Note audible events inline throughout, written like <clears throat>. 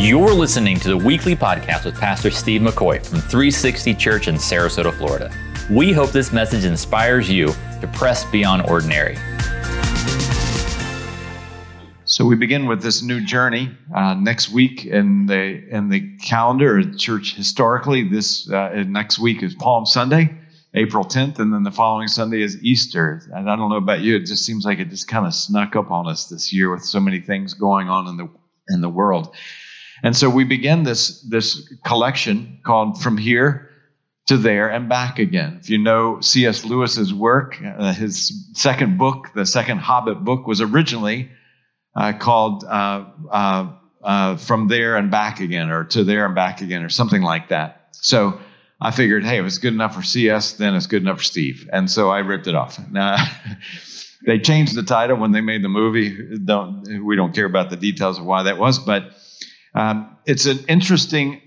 You're listening to the weekly podcast with Pastor Steve McCoy from 360 Church in Sarasota, Florida. We hope this message inspires you to press beyond ordinary. So we begin with this new journey uh, next week in the in the calendar church historically. This uh, next week is Palm Sunday, April 10th, and then the following Sunday is Easter. And I don't know about you, it just seems like it just kind of snuck up on us this year with so many things going on in the in the world. And so we begin this this collection called From Here to There and Back Again. If you know C.S. Lewis's work, uh, his second book, the second Hobbit book, was originally uh, called uh, uh, uh, From There and Back Again, or To There and Back Again, or something like that. So I figured, hey, if it's good enough for CS, then it's good enough for Steve. And so I ripped it off. Now, <laughs> they changed the title when they made the movie. Don't, we don't care about the details of why that was, but um, it's an interesting.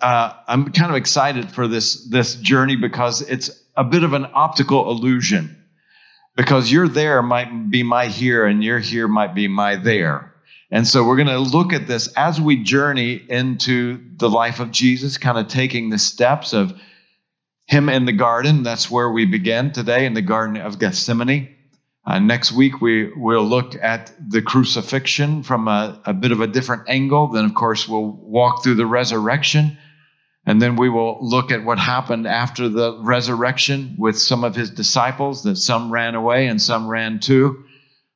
Uh, I'm kind of excited for this this journey because it's a bit of an optical illusion because your there might be my here and your here might be my there. And so we're going to look at this as we journey into the life of Jesus, kind of taking the steps of him in the garden. That's where we begin today in the Garden of Gethsemane. Uh, next week, we will look at the crucifixion from a, a bit of a different angle. Then, of course, we'll walk through the resurrection and then we will look at what happened after the resurrection with some of his disciples, that some ran away and some ran too.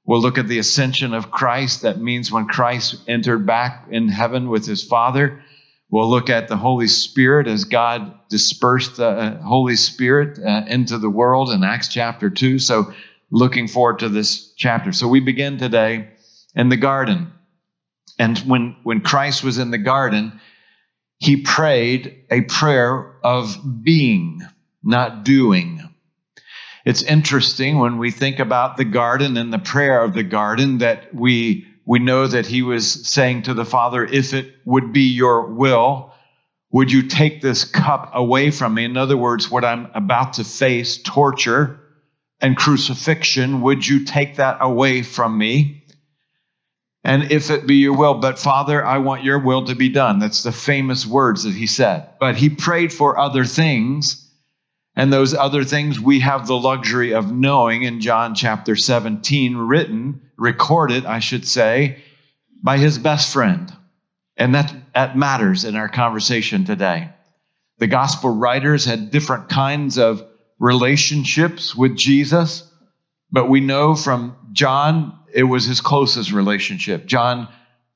We'll look at the ascension of Christ. That means when Christ entered back in heaven with his Father. We'll look at the Holy Spirit as God dispersed the uh, Holy Spirit uh, into the world in Acts chapter 2. So, looking forward to this chapter. So, we begin today in the garden. And when, when Christ was in the garden, he prayed a prayer of being, not doing. It's interesting when we think about the garden and the prayer of the garden that we, we know that he was saying to the Father, If it would be your will, would you take this cup away from me? In other words, what I'm about to face, torture and crucifixion, would you take that away from me? And if it be your will, but Father, I want your will to be done. That's the famous words that he said. But he prayed for other things. And those other things we have the luxury of knowing in John chapter 17, written, recorded, I should say, by his best friend. And that, that matters in our conversation today. The gospel writers had different kinds of relationships with Jesus, but we know from John it was his closest relationship. John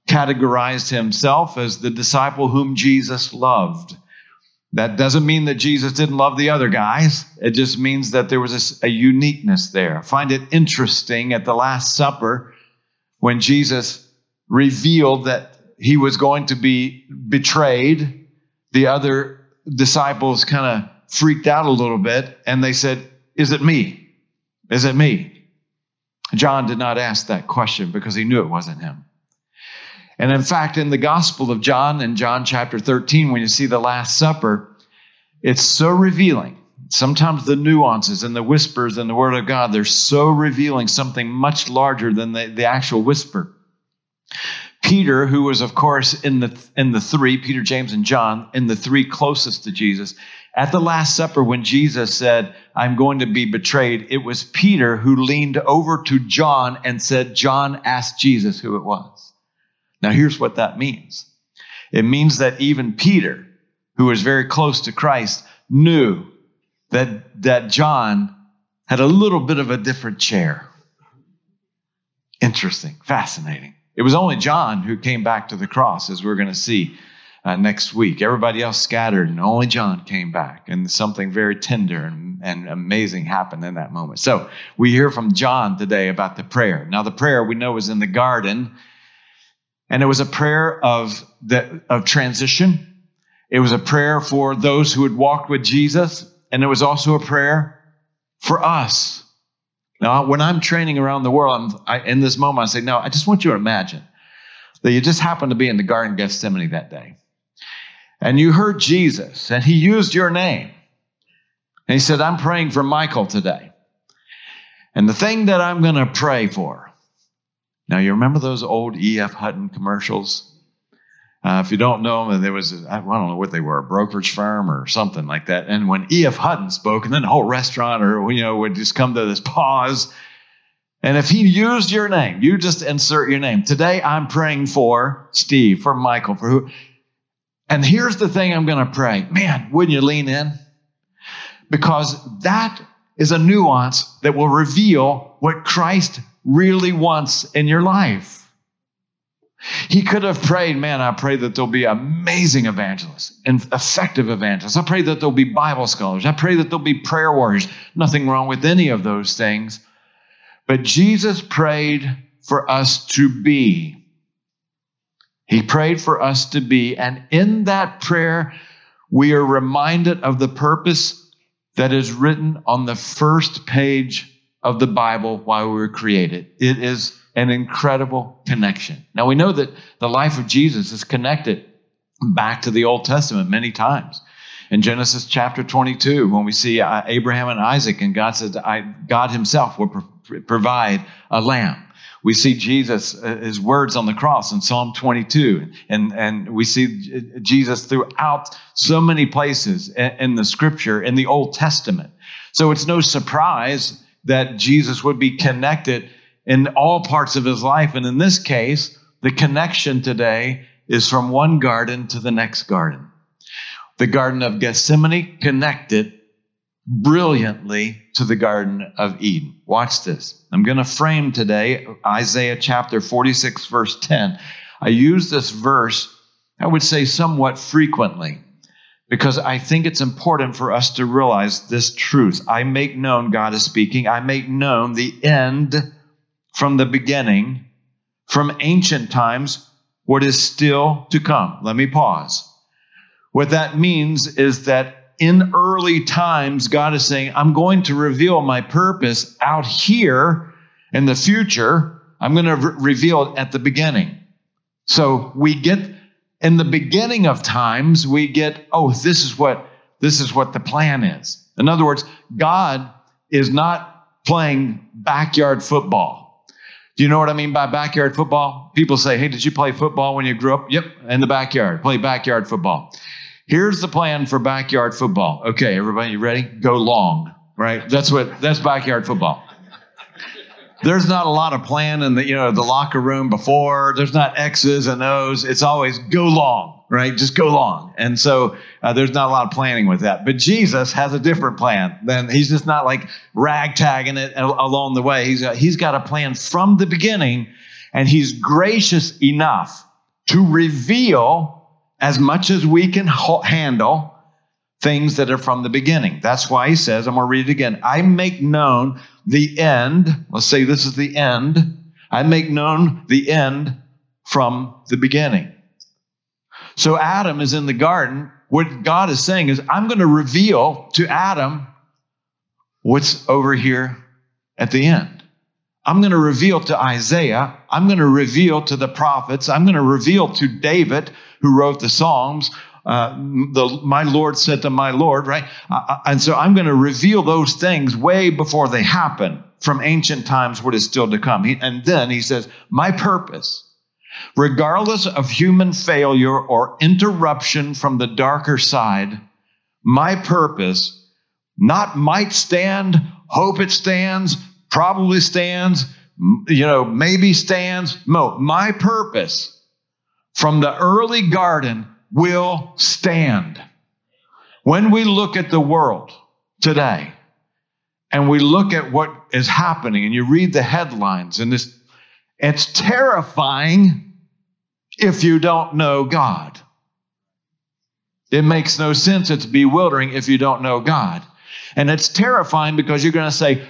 categorized himself as the disciple whom Jesus loved. That doesn't mean that Jesus didn't love the other guys. It just means that there was a, a uniqueness there. I find it interesting at the Last Supper when Jesus revealed that he was going to be betrayed. The other disciples kind of freaked out a little bit and they said, Is it me? Is it me? John did not ask that question because he knew it wasn't him. And in fact, in the Gospel of John, in John chapter 13, when you see the Last Supper, it's so revealing. Sometimes the nuances and the whispers in the Word of God, they're so revealing something much larger than the, the actual whisper. Peter, who was, of course, in the, in the three, Peter, James, and John, in the three closest to Jesus, at the Last Supper, when Jesus said, I'm going to be betrayed, it was Peter who leaned over to John and said, John asked Jesus who it was. Now, here's what that means it means that even Peter, who was very close to Christ, knew that, that John had a little bit of a different chair. Interesting, fascinating. It was only John who came back to the cross, as we're going to see uh, next week. Everybody else scattered, and only John came back. And something very tender and, and amazing happened in that moment. So we hear from John today about the prayer. Now, the prayer we know was in the garden, and it was a prayer of, the, of transition. It was a prayer for those who had walked with Jesus, and it was also a prayer for us. Now, when I'm training around the world, I, in this moment, I say, No, I just want you to imagine that you just happened to be in the Garden of Gethsemane that day and you heard Jesus and he used your name. And he said, I'm praying for Michael today. And the thing that I'm going to pray for. Now, you remember those old E.F. Hutton commercials? Uh, if you don't know them, there was, a, I don't know what they were, a brokerage firm or something like that. And when E.F. Hutton spoke, and then the whole restaurant or, you know, would just come to this pause. And if he used your name, you just insert your name. Today I'm praying for Steve, for Michael, for who. And here's the thing I'm going to pray. Man, wouldn't you lean in? Because that is a nuance that will reveal what Christ really wants in your life. He could have prayed, man, I pray that there'll be amazing evangelists and effective evangelists. I pray that there'll be Bible scholars. I pray that there'll be prayer warriors. Nothing wrong with any of those things. But Jesus prayed for us to be. He prayed for us to be. And in that prayer, we are reminded of the purpose that is written on the first page of the Bible while we were created. It is an incredible connection. Now we know that the life of Jesus is connected back to the Old Testament many times. In Genesis chapter 22, when we see Abraham and Isaac, and God says, God Himself will provide a lamb. We see Jesus, uh, his words on the cross in Psalm 22, and, and we see Jesus throughout so many places in the scripture, in the Old Testament. So it's no surprise that Jesus would be connected in all parts of his life. And in this case, the connection today is from one garden to the next garden. The Garden of Gethsemane connected brilliantly to the Garden of Eden. Watch this. I'm going to frame today Isaiah chapter 46, verse 10. I use this verse, I would say, somewhat frequently because I think it's important for us to realize this truth. I make known, God is speaking, I make known the end from the beginning, from ancient times, what is still to come. Let me pause. What that means is that in early times, God is saying, I'm going to reveal my purpose out here in the future. I'm going to re- reveal it at the beginning. So we get in the beginning of times, we get, oh, this is what this is what the plan is. In other words, God is not playing backyard football. Do you know what I mean by backyard football? People say, hey, did you play football when you grew up? Yep, in the backyard, play backyard football. Here's the plan for backyard football. Okay, everybody, you ready? Go long, right? That's what that's backyard football. There's not a lot of plan in the you know the locker room before. There's not X's and O's. It's always go long, right? Just go long. And so uh, there's not a lot of planning with that. But Jesus has a different plan. Then he's just not like ragtagging it along the way. He's got, he's got a plan from the beginning, and he's gracious enough to reveal as much as we can handle things that are from the beginning. That's why he says, I'm going to read it again. I make known the end. Let's say this is the end. I make known the end from the beginning. So Adam is in the garden. What God is saying is, I'm going to reveal to Adam what's over here at the end. I'm going to reveal to Isaiah. I'm going to reveal to the prophets. I'm going to reveal to David, who wrote the Psalms. Uh, the, my Lord said to my Lord, right? Uh, and so I'm going to reveal those things way before they happen from ancient times, what is still to come. He, and then he says, My purpose, regardless of human failure or interruption from the darker side, my purpose not might stand, hope it stands, probably stands, you know, maybe stands. No, my purpose from the early garden will stand. When we look at the world today and we look at what is happening and you read the headlines and this, it's terrifying if you don't know God. It makes no sense. It's bewildering if you don't know God. And it's terrifying because you're going to say,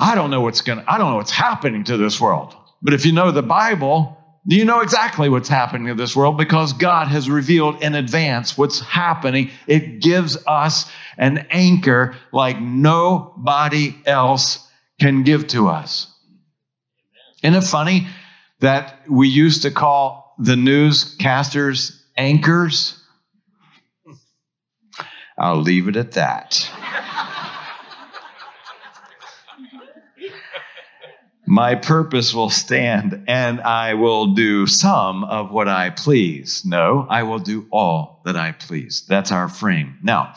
I don't know what's going I don't know what's happening to this world. But if you know the Bible, you know exactly what's happening to this world because God has revealed in advance what's happening. It gives us an anchor like nobody else can give to us. Isn't it funny that we used to call the newscasters anchors? I'll leave it at that. My purpose will stand, and I will do some of what I please. No, I will do all that I please. That's our frame. Now,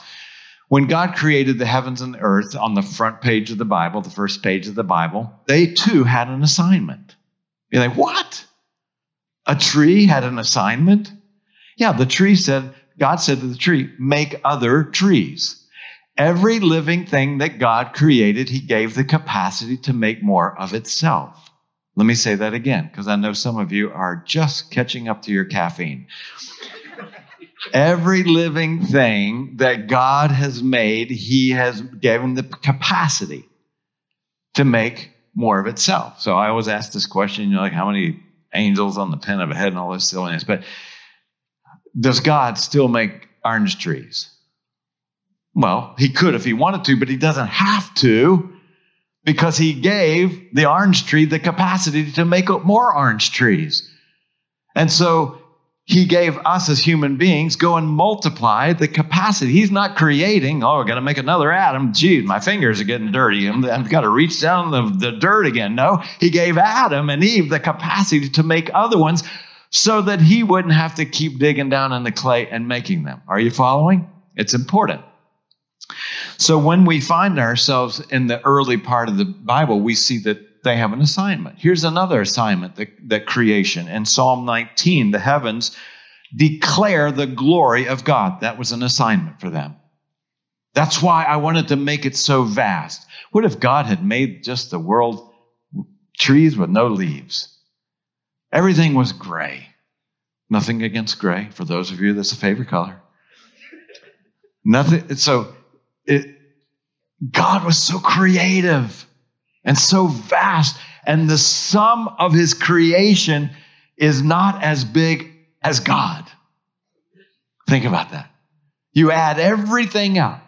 when God created the heavens and the earth on the front page of the Bible, the first page of the Bible, they too had an assignment. You're like, what? A tree had an assignment? Yeah, the tree said, God said to the tree, make other trees. Every living thing that God created, He gave the capacity to make more of itself. Let me say that again, because I know some of you are just catching up to your caffeine. Every living thing that God has made, He has given the capacity to make more of itself. So I always ask this question, you know, like how many angels on the pin of a head and all this silliness. But does God still make orange trees? Well, he could if he wanted to, but he doesn't have to because he gave the orange tree the capacity to make up more orange trees. And so he gave us as human beings go and multiply the capacity. He's not creating, oh, I got to make another Adam. Geez, my fingers are getting dirty. i have got to reach down the, the dirt again. No, he gave Adam and Eve the capacity to make other ones so that he wouldn't have to keep digging down in the clay and making them. Are you following? It's important. So when we find ourselves in the early part of the Bible, we see that they have an assignment. Here's another assignment that, that creation. In Psalm 19, the heavens declare the glory of God. That was an assignment for them. That's why I wanted to make it so vast. What if God had made just the world trees with no leaves? Everything was gray. Nothing against gray. For those of you, that's a favorite color. Nothing. So it, God was so creative and so vast. And the sum of his creation is not as big as God. Think about that. You add everything up,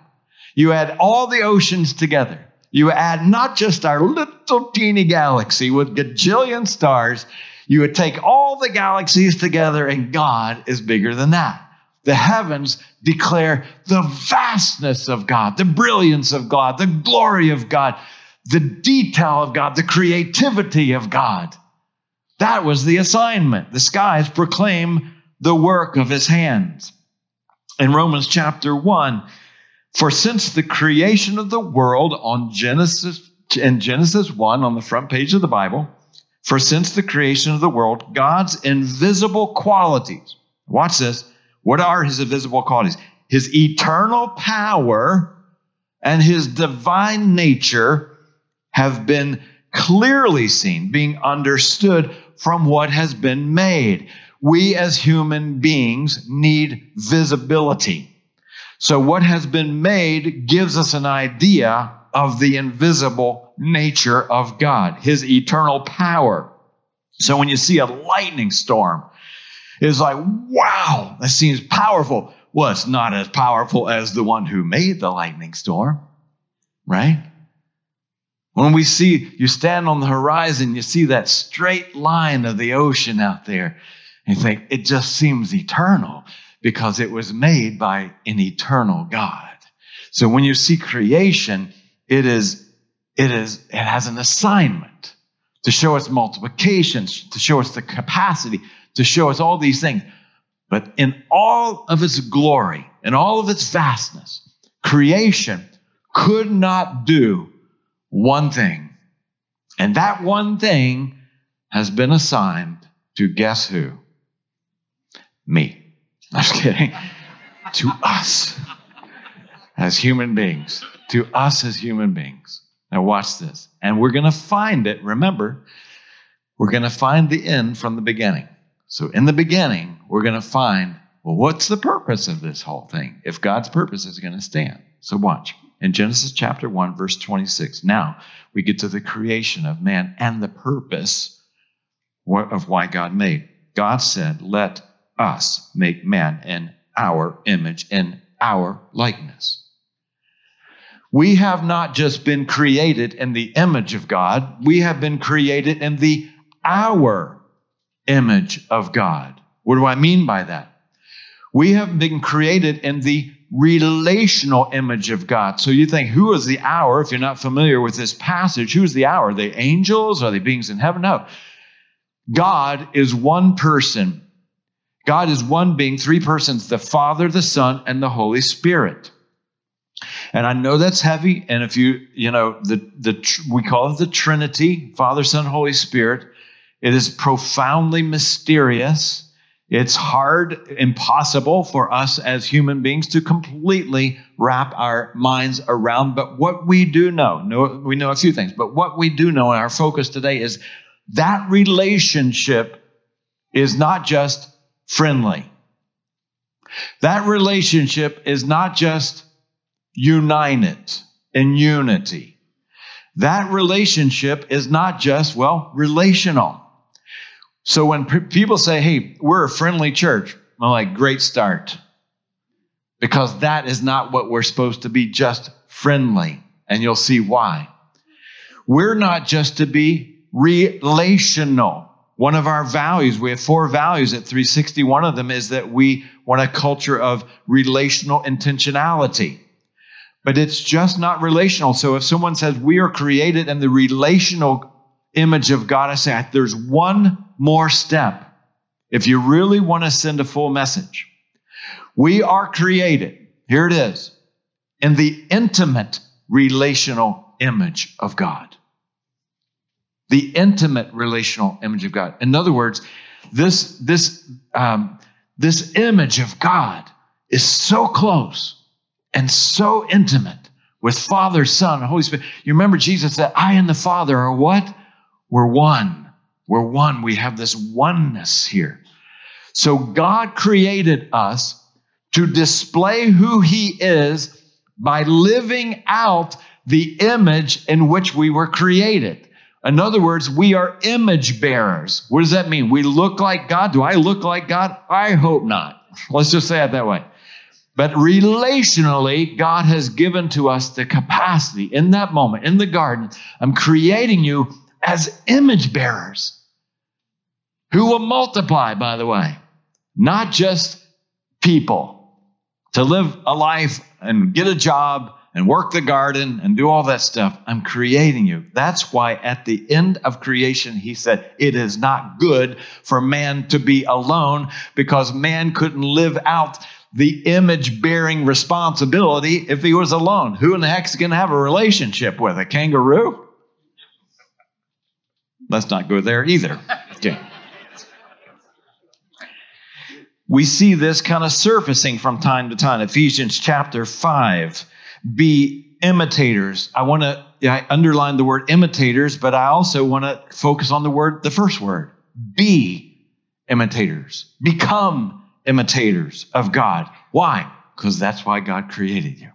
you add all the oceans together. You add not just our little teeny galaxy with gajillion stars, you would take all the galaxies together, and God is bigger than that. The heavens declare the vastness of God, the brilliance of God, the glory of God the detail of God, the creativity of God. That was the assignment. The skies proclaim the work of his hands. In Romans chapter 1, for since the creation of the world on Genesis in Genesis 1 on the front page of the Bible, for since the creation of the world, God's invisible qualities. Watch this. What are his invisible qualities? His eternal power and his divine nature have been clearly seen, being understood from what has been made. We as human beings need visibility. So, what has been made gives us an idea of the invisible nature of God, His eternal power. So, when you see a lightning storm, it's like, wow, that seems powerful. Well, it's not as powerful as the one who made the lightning storm, right? When we see, you stand on the horizon, you see that straight line of the ocean out there, and you think, it just seems eternal because it was made by an eternal God. So when you see creation, it is, it is, it has an assignment to show us multiplication, to show us the capacity, to show us all these things. But in all of its glory, in all of its vastness, creation could not do one thing. And that one thing has been assigned to guess who? Me. I'm just kidding. <laughs> to us as human beings. To us as human beings. Now, watch this. And we're going to find it. Remember, we're going to find the end from the beginning. So, in the beginning, we're going to find well, what's the purpose of this whole thing if God's purpose is going to stand? So, watch in Genesis chapter 1, verse 26. Now we get to the creation of man and the purpose of why God made. God said, Let us make man in our image, in our likeness. We have not just been created in the image of God, we have been created in the our image of God. What do I mean by that? We have been created in the relational image of God. So you think, who is the our? If you're not familiar with this passage, who's the our? Are they angels? Are they beings in heaven? No. God is one person. God is one being, three persons the Father, the Son, and the Holy Spirit. And I know that's heavy. And if you, you know, the, the, we call it the Trinity Father, Son, Holy Spirit. It is profoundly mysterious. It's hard, impossible for us as human beings to completely wrap our minds around. But what we do know, know, we know a few things, but what we do know, and our focus today is that relationship is not just friendly. That relationship is not just united in unity. That relationship is not just, well, relational. So when people say, hey, we're a friendly church, I'm like, great start. Because that is not what we're supposed to be, just friendly. And you'll see why. We're not just to be relational. One of our values, we have four values at 360. One of them is that we want a culture of relational intentionality. But it's just not relational. So if someone says we are created in the relational image of God, I say there's one more step if you really want to send a full message. We are created, here it is, in the intimate relational image of God. The intimate relational image of God. In other words, this, this, um, this image of God is so close and so intimate with Father, Son, Holy Spirit. You remember Jesus said, I and the Father are what? We're one. We're one. We have this oneness here. So God created us to display who He is by living out the image in which we were created. In other words, we are image bearers. What does that mean? We look like God. Do I look like God? I hope not. Let's just say it that way. But relationally, God has given to us the capacity in that moment, in the garden. I'm creating you as image bearers who will multiply, by the way, not just people to live a life and get a job and work the garden and do all that stuff. I'm creating you. That's why at the end of creation, he said, It is not good for man to be alone because man couldn't live out the image bearing responsibility if he was alone. Who in the heck's going to have a relationship with? A kangaroo? Let's not go there either. Okay. We see this kind of surfacing from time to time. Ephesians chapter 5. Be imitators. I want to I underline the word imitators, but I also want to focus on the word, the first word. Be imitators. Become imitators of God. Why? Because that's why God created you.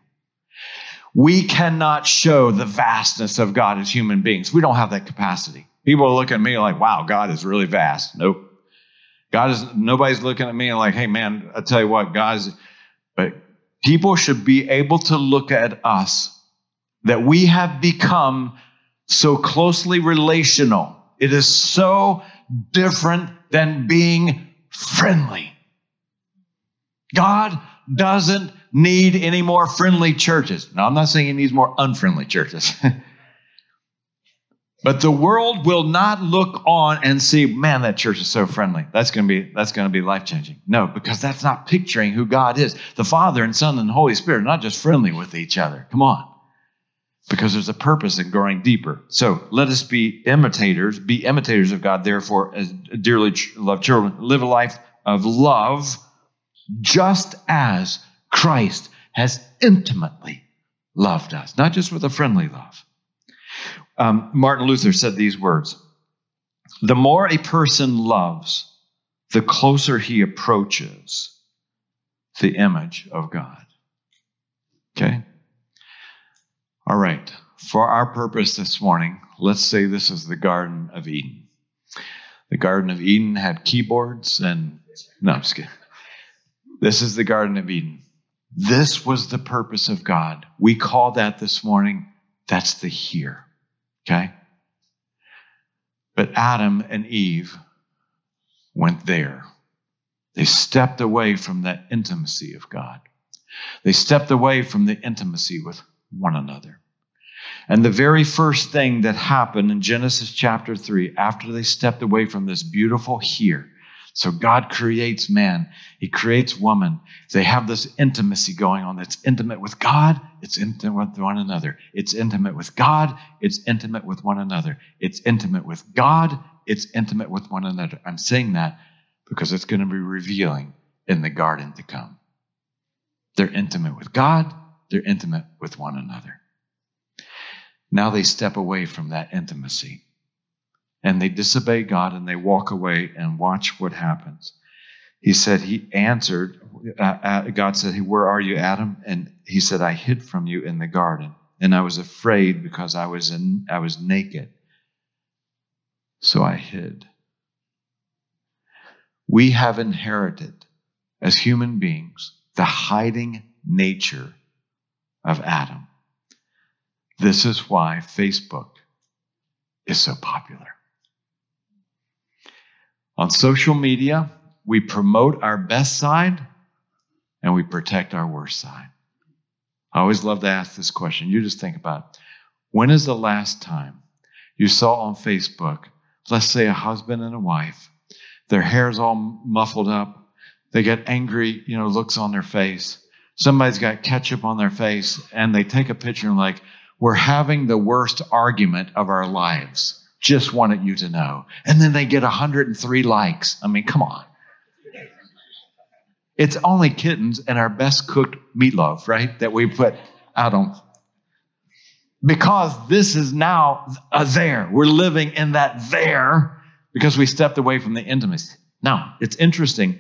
We cannot show the vastness of God as human beings. We don't have that capacity. People look at me like, wow, God is really vast. Nope. God is, nobody's looking at me like, hey, man, I tell you what, God's, but people should be able to look at us that we have become so closely relational. It is so different than being friendly. God doesn't need any more friendly churches. Now, I'm not saying he needs more unfriendly churches. <laughs> But the world will not look on and see, man, that church is so friendly. That's going to be that's going to be life changing. No, because that's not picturing who God is. The Father and Son and Holy Spirit are not just friendly with each other. Come on. Because there's a purpose in growing deeper. So let us be imitators, be imitators of God, therefore, as dearly loved children, live a life of love just as Christ has intimately loved us, not just with a friendly love. Um, Martin Luther said these words The more a person loves, the closer he approaches the image of God. Okay? All right. For our purpose this morning, let's say this is the Garden of Eden. The Garden of Eden had keyboards and. No, I'm just kidding. This is the Garden of Eden. This was the purpose of God. We call that this morning, that's the here. Okay? But Adam and Eve went there. They stepped away from that intimacy of God. They stepped away from the intimacy with one another. And the very first thing that happened in Genesis chapter 3, after they stepped away from this beautiful here, so God creates man, He creates woman. They have this intimacy going on. It's intimate with God, it's intimate with one another. It's intimate with God, it's intimate with one another. It's intimate with God, it's intimate with one another. I'm saying that because it's going to be revealing in the garden to come. They're intimate with God, they're intimate with one another. Now they step away from that intimacy and they disobey God and they walk away and watch what happens. He said, He answered, uh, uh, God said, Where are you, Adam? And he said, I hid from you in the garden, and I was afraid because I was, in, I was naked. So I hid. We have inherited, as human beings, the hiding nature of Adam. This is why Facebook is so popular. On social media, we promote our best side and we protect our worst side. I always love to ask this question. You just think about it. when is the last time you saw on Facebook, let's say a husband and a wife, their hair's all muffled up, they get angry, you know, looks on their face. Somebody's got ketchup on their face, and they take a picture and like, we're having the worst argument of our lives. Just wanted you to know. And then they get 103 likes. I mean, come on. It's only kittens and our best cooked meatloaf, right? That we put out on. Because this is now a there. We're living in that there because we stepped away from the intimacy. Now, it's interesting.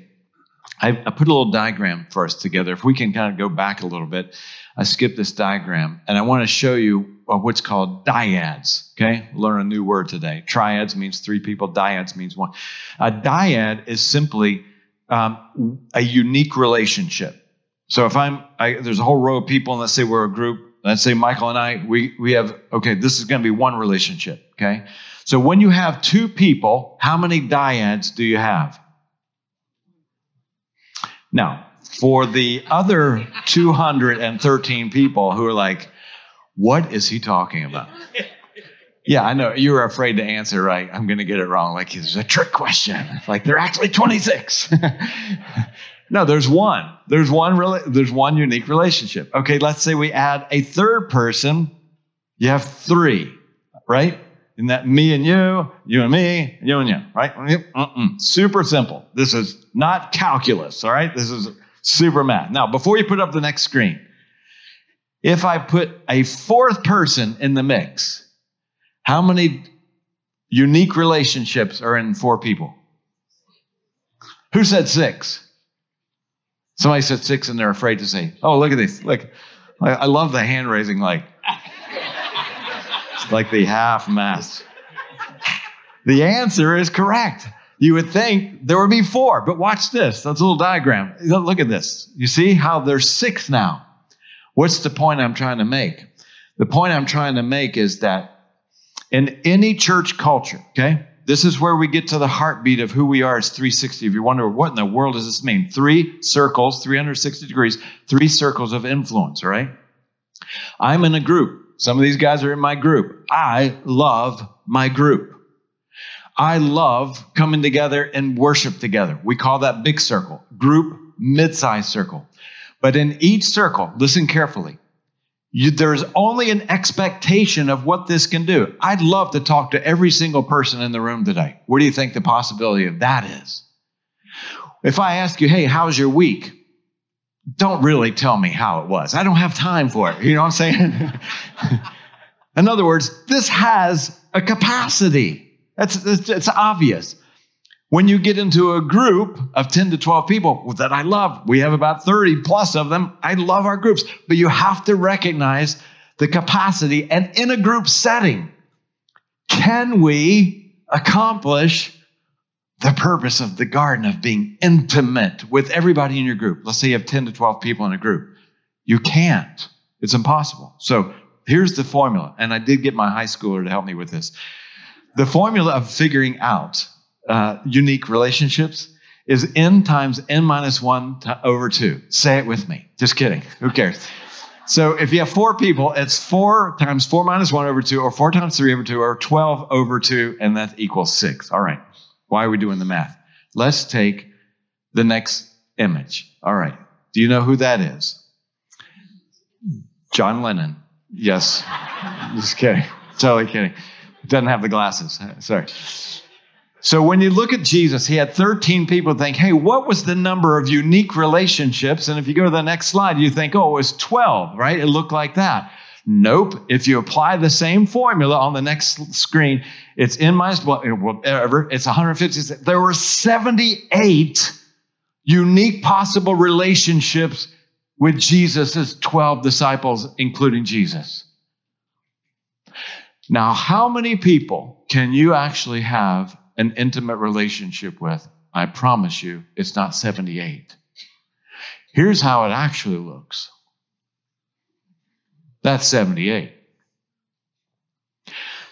I, I put a little diagram for us together. If we can kind of go back a little bit, I skipped this diagram and I want to show you what's called dyads. Okay, learn a new word today. Triads means three people. Dyads means one. A dyad is simply um, a unique relationship. So if I'm, I, there's a whole row of people, and let's say we're a group. Let's say Michael and I, we we have okay. This is going to be one relationship. Okay, so when you have two people, how many dyads do you have? Now, for the other 213 people who are like, what is he talking about? Yeah, I know. You were afraid to answer right. I'm going to get it wrong. Like, it's a trick question. Like, they're actually 26. <laughs> no, there's one. There's one really, there's one unique relationship. Okay, let's say we add a third person. You have three, right? And that me and you, you and me, you and you, right? Mm-mm. Super simple. This is not calculus, all right? This is super math. Now, before you put up the next screen, if I put a fourth person in the mix, how many unique relationships are in four people? Who said six? Somebody said six and they're afraid to say, oh, look at this. Look, I love the hand raising, like, it's like the half mass. The answer is correct. You would think there would be four, but watch this. That's a little diagram. Look at this. You see how there's six now. What's the point I'm trying to make? The point I'm trying to make is that in any church culture, okay, this is where we get to the heartbeat of who we are as 360. If you wonder what in the world does this mean, three circles, 360 degrees, three circles of influence, right? I'm in a group. Some of these guys are in my group. I love my group. I love coming together and worship together. We call that big circle, group, mid-sized circle. But in each circle, listen carefully. You, there's only an expectation of what this can do. I'd love to talk to every single person in the room today. What do you think the possibility of that is? If I ask you, hey, how's your week? Don't really tell me how it was. I don't have time for it. You know what I'm saying? <laughs> in other words, this has a capacity. That's, it's obvious. When you get into a group of 10 to 12 people that I love, we have about 30 plus of them. I love our groups, but you have to recognize the capacity. And in a group setting, can we accomplish the purpose of the garden of being intimate with everybody in your group? Let's say you have 10 to 12 people in a group. You can't, it's impossible. So here's the formula. And I did get my high schooler to help me with this. The formula of figuring out uh, unique relationships is n times n minus 1 over 2. Say it with me. Just kidding. Who cares? So if you have four people, it's 4 times 4 minus 1 over 2, or 4 times 3 over 2, or 12 over 2, and that equals 6. All right. Why are we doing the math? Let's take the next image. All right. Do you know who that is? John Lennon. Yes. <laughs> Just kidding. Totally kidding. Doesn't have the glasses. Sorry. So when you look at Jesus, he had 13 people think, hey, what was the number of unique relationships? And if you go to the next slide, you think, oh, it was 12, right? It looked like that. Nope. If you apply the same formula on the next screen, it's in my whatever, it's 150. There were 78 unique possible relationships with Jesus' 12 disciples, including Jesus. Now, how many people can you actually have an intimate relationship with? I promise you, it's not 78. Here's how it actually looks that's 78.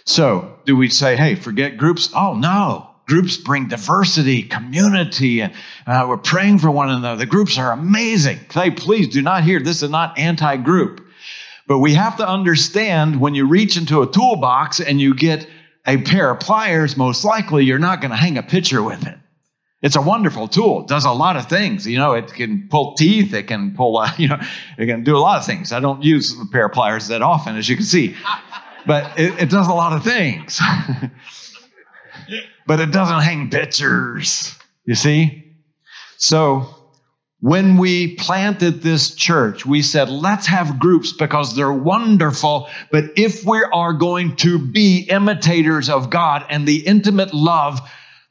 So, do we say, hey, forget groups? Oh, no. Groups bring diversity, community, and uh, we're praying for one another. The groups are amazing. Hey, please do not hear this is not anti group. But we have to understand when you reach into a toolbox and you get a pair of pliers, most likely you're not going to hang a picture with it. It's a wonderful tool. It does a lot of things. You know, it can pull teeth. It can pull, <laughs> you know, it can do a lot of things. I don't use a pair of pliers that often, as you can see, but it, it does a lot of things. <laughs> but it doesn't hang pictures, you see? So when we planted this church, we said, let's have groups because they're wonderful. But if we are going to be imitators of God and the intimate love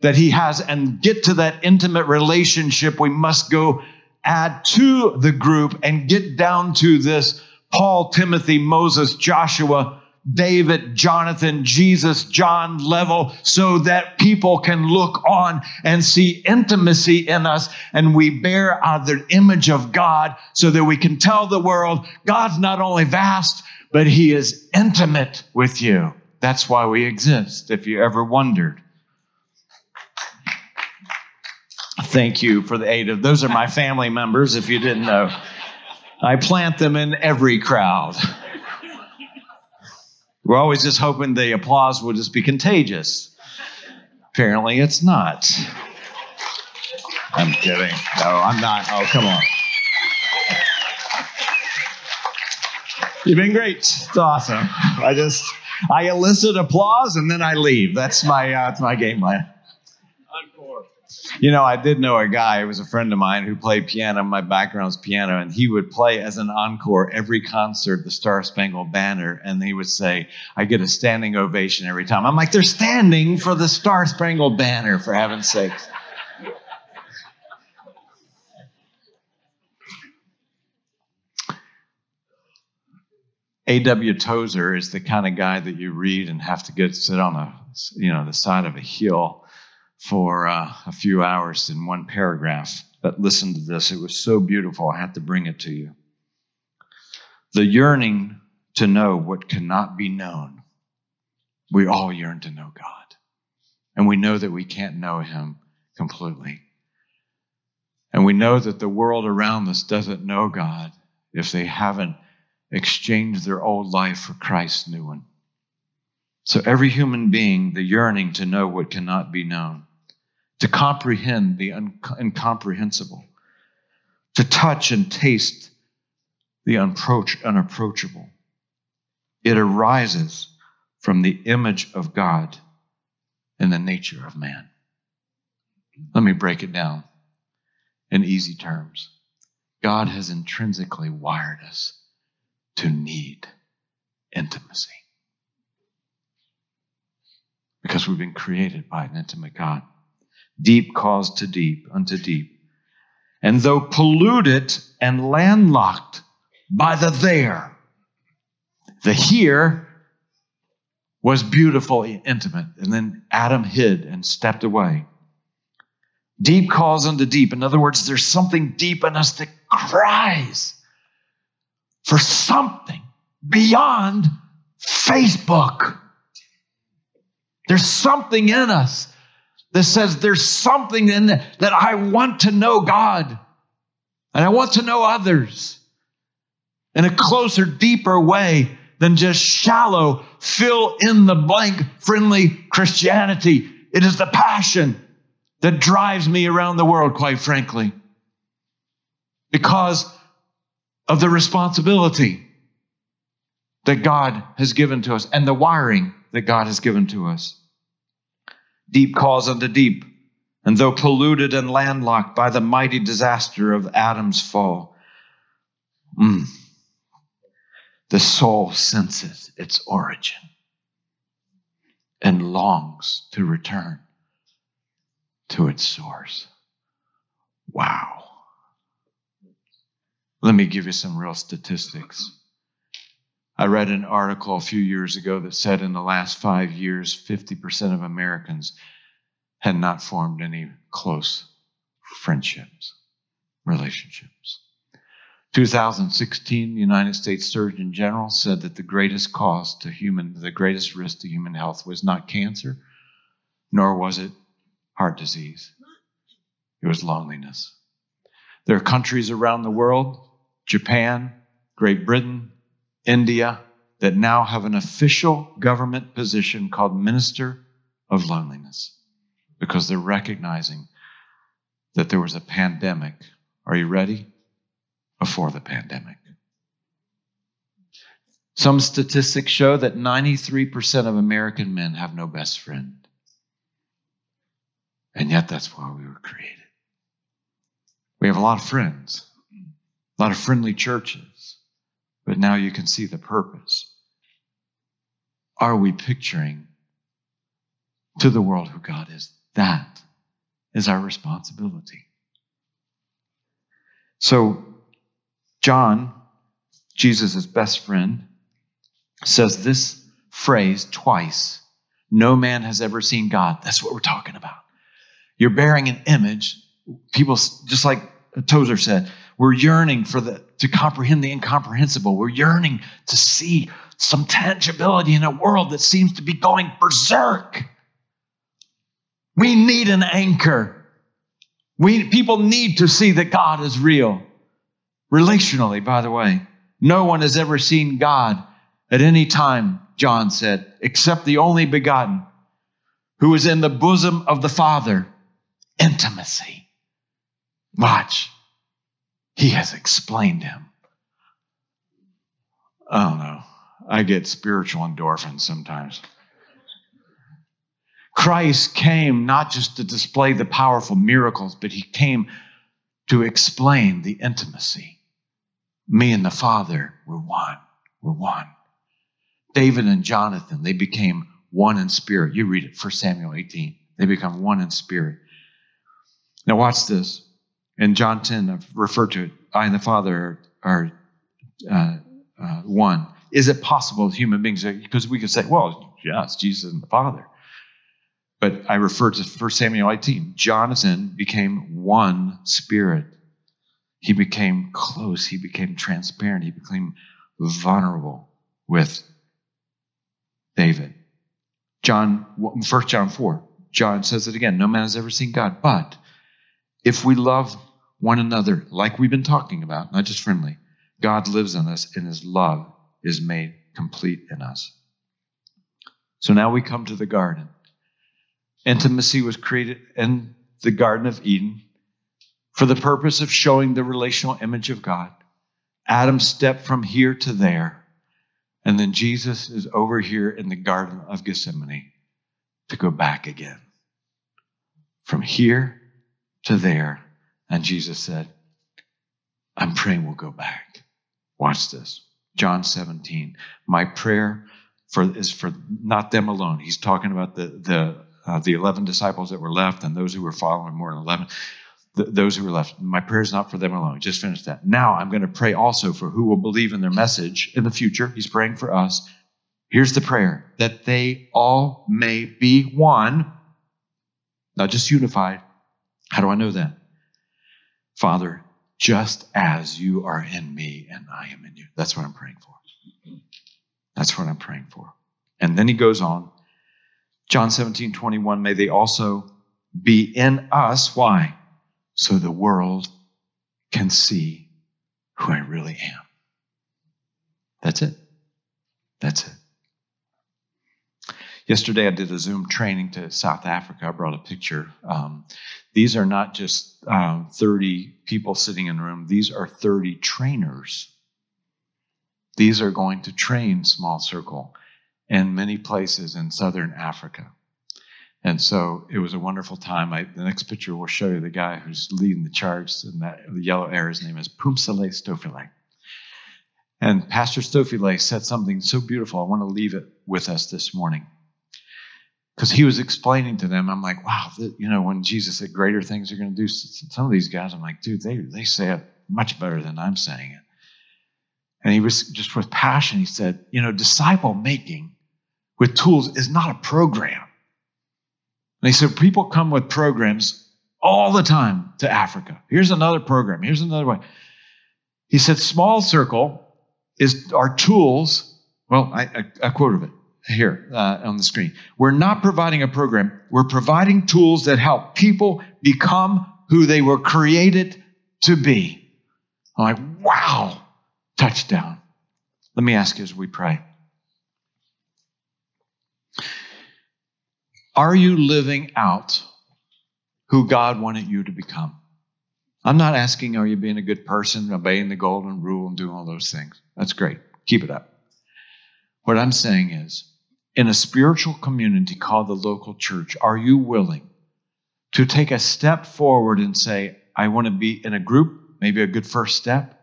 that he has and get to that intimate relationship, we must go add to the group and get down to this Paul, Timothy, Moses, Joshua, David, Jonathan, Jesus, John level so that people can look on and see intimacy in us and we bear out the image of God so that we can tell the world God's not only vast, but he is intimate with you. That's why we exist, if you ever wondered. Thank you for the aid of those are my family members, if you didn't know. I plant them in every crowd. We're always just hoping the applause will just be contagious. Apparently, it's not. I'm kidding. No, I'm not. Oh, come on. You've been great. It's awesome. I just I elicit applause and then I leave. That's my uh, that's my game plan. You know, I did know a guy, who was a friend of mine who played piano. My background is piano, and he would play as an encore every concert, the Star Spangled Banner, and he would say, I get a standing ovation every time. I'm like, they're standing for the Star Spangled Banner, for heaven's sakes. A.W. Tozer is the kind of guy that you read and have to get sit on a you know the side of a hill for uh, a few hours in one paragraph. But listen to this. It was so beautiful, I had to bring it to you. The yearning to know what cannot be known. We all yearn to know God. And we know that we can't know Him completely. And we know that the world around us doesn't know God if they haven't exchanged their old life for Christ's new one. So every human being, the yearning to know what cannot be known to comprehend the incomprehensible, to touch and taste the unapproachable. It arises from the image of God and the nature of man. Let me break it down in easy terms. God has intrinsically wired us to need intimacy because we've been created by an intimate God. Deep calls to deep unto deep. And though polluted and landlocked by the there, the here was beautifully intimate. And then Adam hid and stepped away. Deep calls unto deep. In other words, there's something deep in us that cries for something beyond Facebook. There's something in us that says there's something in that, that I want to know God and I want to know others in a closer, deeper way than just shallow, fill in the blank, friendly Christianity. It is the passion that drives me around the world, quite frankly, because of the responsibility that God has given to us and the wiring that God has given to us. Deep calls unto deep, and though polluted and landlocked by the mighty disaster of Adam's fall, mm, the soul senses its origin and longs to return to its source. Wow. Let me give you some real statistics. I read an article a few years ago that said in the last five years, 50% of Americans had not formed any close friendships, relationships. 2016, the United States Surgeon General said that the greatest cost to human, the greatest risk to human health was not cancer, nor was it heart disease. It was loneliness. There are countries around the world, Japan, Great Britain, India, that now have an official government position called Minister of Loneliness because they're recognizing that there was a pandemic. Are you ready? Before the pandemic. Some statistics show that 93% of American men have no best friend. And yet, that's why we were created. We have a lot of friends, a lot of friendly churches, but now you can see the purpose. Are we picturing to the world who God is? That is our responsibility. So, John, Jesus' best friend, says this phrase twice No man has ever seen God. That's what we're talking about. You're bearing an image. People, just like Tozer said, we're yearning for the to comprehend the incomprehensible. We're yearning to see some tangibility in a world that seems to be going berserk. We need an anchor. We people need to see that God is real. Relationally, by the way, no one has ever seen God at any time, John said, except the only begotten who is in the bosom of the Father intimacy. Watch. He has explained him. I don't know. I get spiritual endorphins sometimes. Christ came not just to display the powerful miracles, but he came to explain the intimacy. Me and the Father were one. We're one. David and Jonathan, they became one in spirit. You read it, 1 Samuel 18. They become one in spirit. Now, watch this. In John 10, I've referred to it. I and the Father are, uh, uh, one. Is it possible human beings, because we could say, well, yes, Jesus and the Father. But I refer to 1 Samuel 18. Jonathan became one spirit. He became close. He became transparent. He became vulnerable with David. John, 1 John 4, John says it again. No man has ever seen God, but if we love one another, like we've been talking about, not just friendly, God lives in us and his love is made complete in us. So now we come to the garden. Intimacy was created in the Garden of Eden for the purpose of showing the relational image of God. Adam stepped from here to there, and then Jesus is over here in the Garden of Gethsemane to go back again. From here to there. And Jesus said, I'm praying we'll go back. Watch this. John 17. My prayer for is for not them alone. He's talking about the the uh, the 11 disciples that were left and those who were following more than 11 th- those who were left my prayer is not for them alone just finished that now i'm going to pray also for who will believe in their message in the future he's praying for us here's the prayer that they all may be one not just unified how do I know that? Father, just as you are in me and I am in you. That's what I'm praying for. That's what I'm praying for. And then he goes on, John 17, 21, may they also be in us. Why? So the world can see who I really am. That's it. That's it. Yesterday, I did a Zoom training to South Africa. I brought a picture. Um, these are not just um, 30 people sitting in a room, these are 30 trainers. These are going to train Small Circle in many places in southern Africa. And so it was a wonderful time. I, the next picture will show you the guy who's leading the charge, and that the yellow air, his name is Pumsile Stofile. And Pastor Stofile said something so beautiful. I want to leave it with us this morning because he was explaining to them, I'm like, wow, you know, when Jesus said greater things are going to do, some of these guys, I'm like, dude, they, they say it much better than I'm saying it. And he was just with passion, he said, you know, disciple making with tools is not a program. And he said, people come with programs all the time to Africa. Here's another program. Here's another way. He said, small circle is our tools. Well, I, I quoted it here uh, on the screen. We're not providing a program, we're providing tools that help people become who they were created to be. I'm like, wow, touchdown. Let me ask you as we pray. Are you living out who God wanted you to become? I'm not asking, are you being a good person, obeying the golden rule, and doing all those things? That's great. Keep it up. What I'm saying is, in a spiritual community called the local church, are you willing to take a step forward and say, I want to be in a group, maybe a good first step?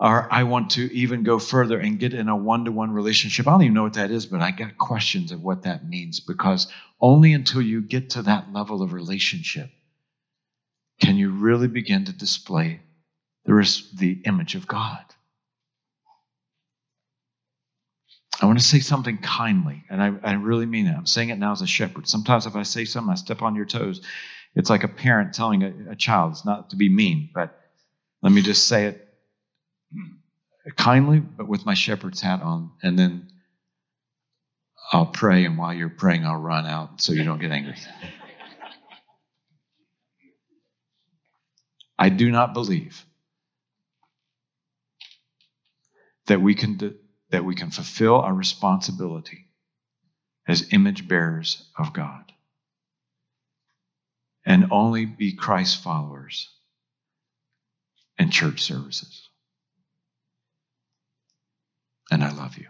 Or I want to even go further and get in a one to one relationship. I don't even know what that is, but I got questions of what that means because only until you get to that level of relationship can you really begin to display the, the image of God. I want to say something kindly, and I, I, really mean it. I'm saying it now as a shepherd. Sometimes if I say something, I step on your toes. It's like a parent telling a, a child. It's not to be mean, but let me just say it kindly, but with my shepherd's hat on, and then I'll pray, and while you're praying, I'll run out so you don't get angry. I do not believe that we can that we can fulfill our responsibility as image bearers of God and only be Christ followers in church services. And I love you.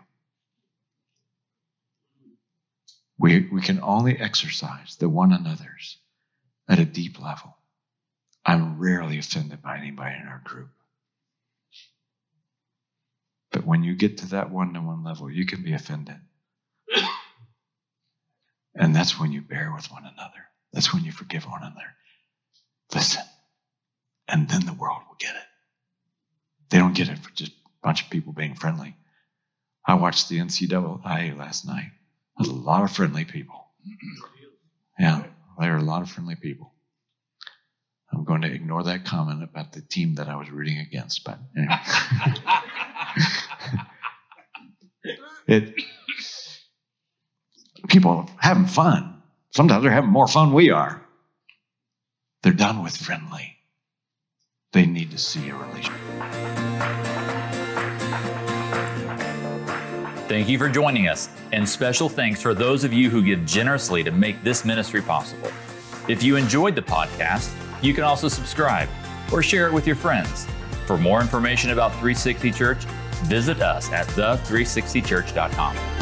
We, we can only exercise the one another's at a deep level. I'm rarely offended by anybody in our group. When you get to that one to one level, you can be offended. <laughs> And that's when you bear with one another. That's when you forgive one another. Listen. And then the world will get it. They don't get it for just a bunch of people being friendly. I watched the NCAA last night. There's a lot of friendly people. <clears throat> Yeah, there are a lot of friendly people. I'm going to ignore that comment about the team that I was rooting against, but anyway. <laughs> <laughs> it people are having fun. Sometimes they're having more fun we are. They're done with friendly. They need to see a relationship. Thank you for joining us, and special thanks for those of you who give generously to make this ministry possible. If you enjoyed the podcast, you can also subscribe or share it with your friends. For more information about 360 Church, visit us at the360church.com.